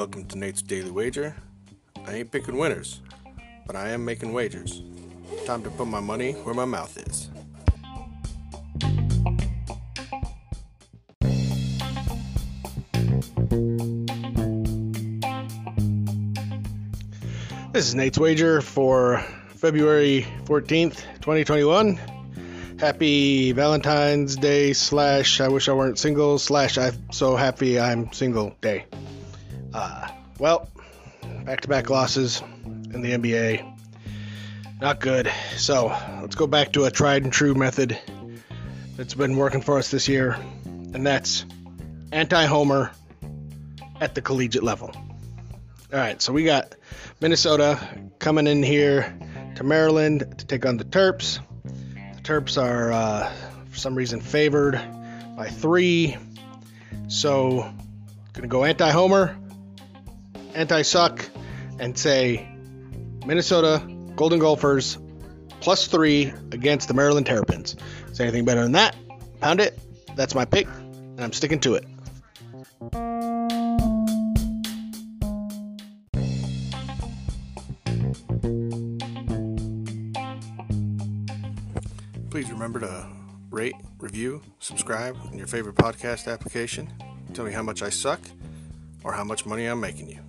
Welcome to Nate's Daily Wager. I ain't picking winners, but I am making wagers. Time to put my money where my mouth is. This is Nate's Wager for February 14th, 2021. Happy Valentine's Day slash I wish I weren't single slash I'm so happy I'm single day. Uh, well, back to back losses in the NBA. Not good. So let's go back to a tried and true method that's been working for us this year, and that's anti homer at the collegiate level. All right, so we got Minnesota coming in here to Maryland to take on the Terps. The Terps are, uh, for some reason, favored by three. So, gonna go anti homer, anti suck, and say Minnesota Golden Gophers plus three against the Maryland Terrapins. Say anything better than that? Pound it. That's my pick, and I'm sticking to it. Please remember to rate, review, subscribe in your favorite podcast application. Tell me how much I suck or how much money I'm making you.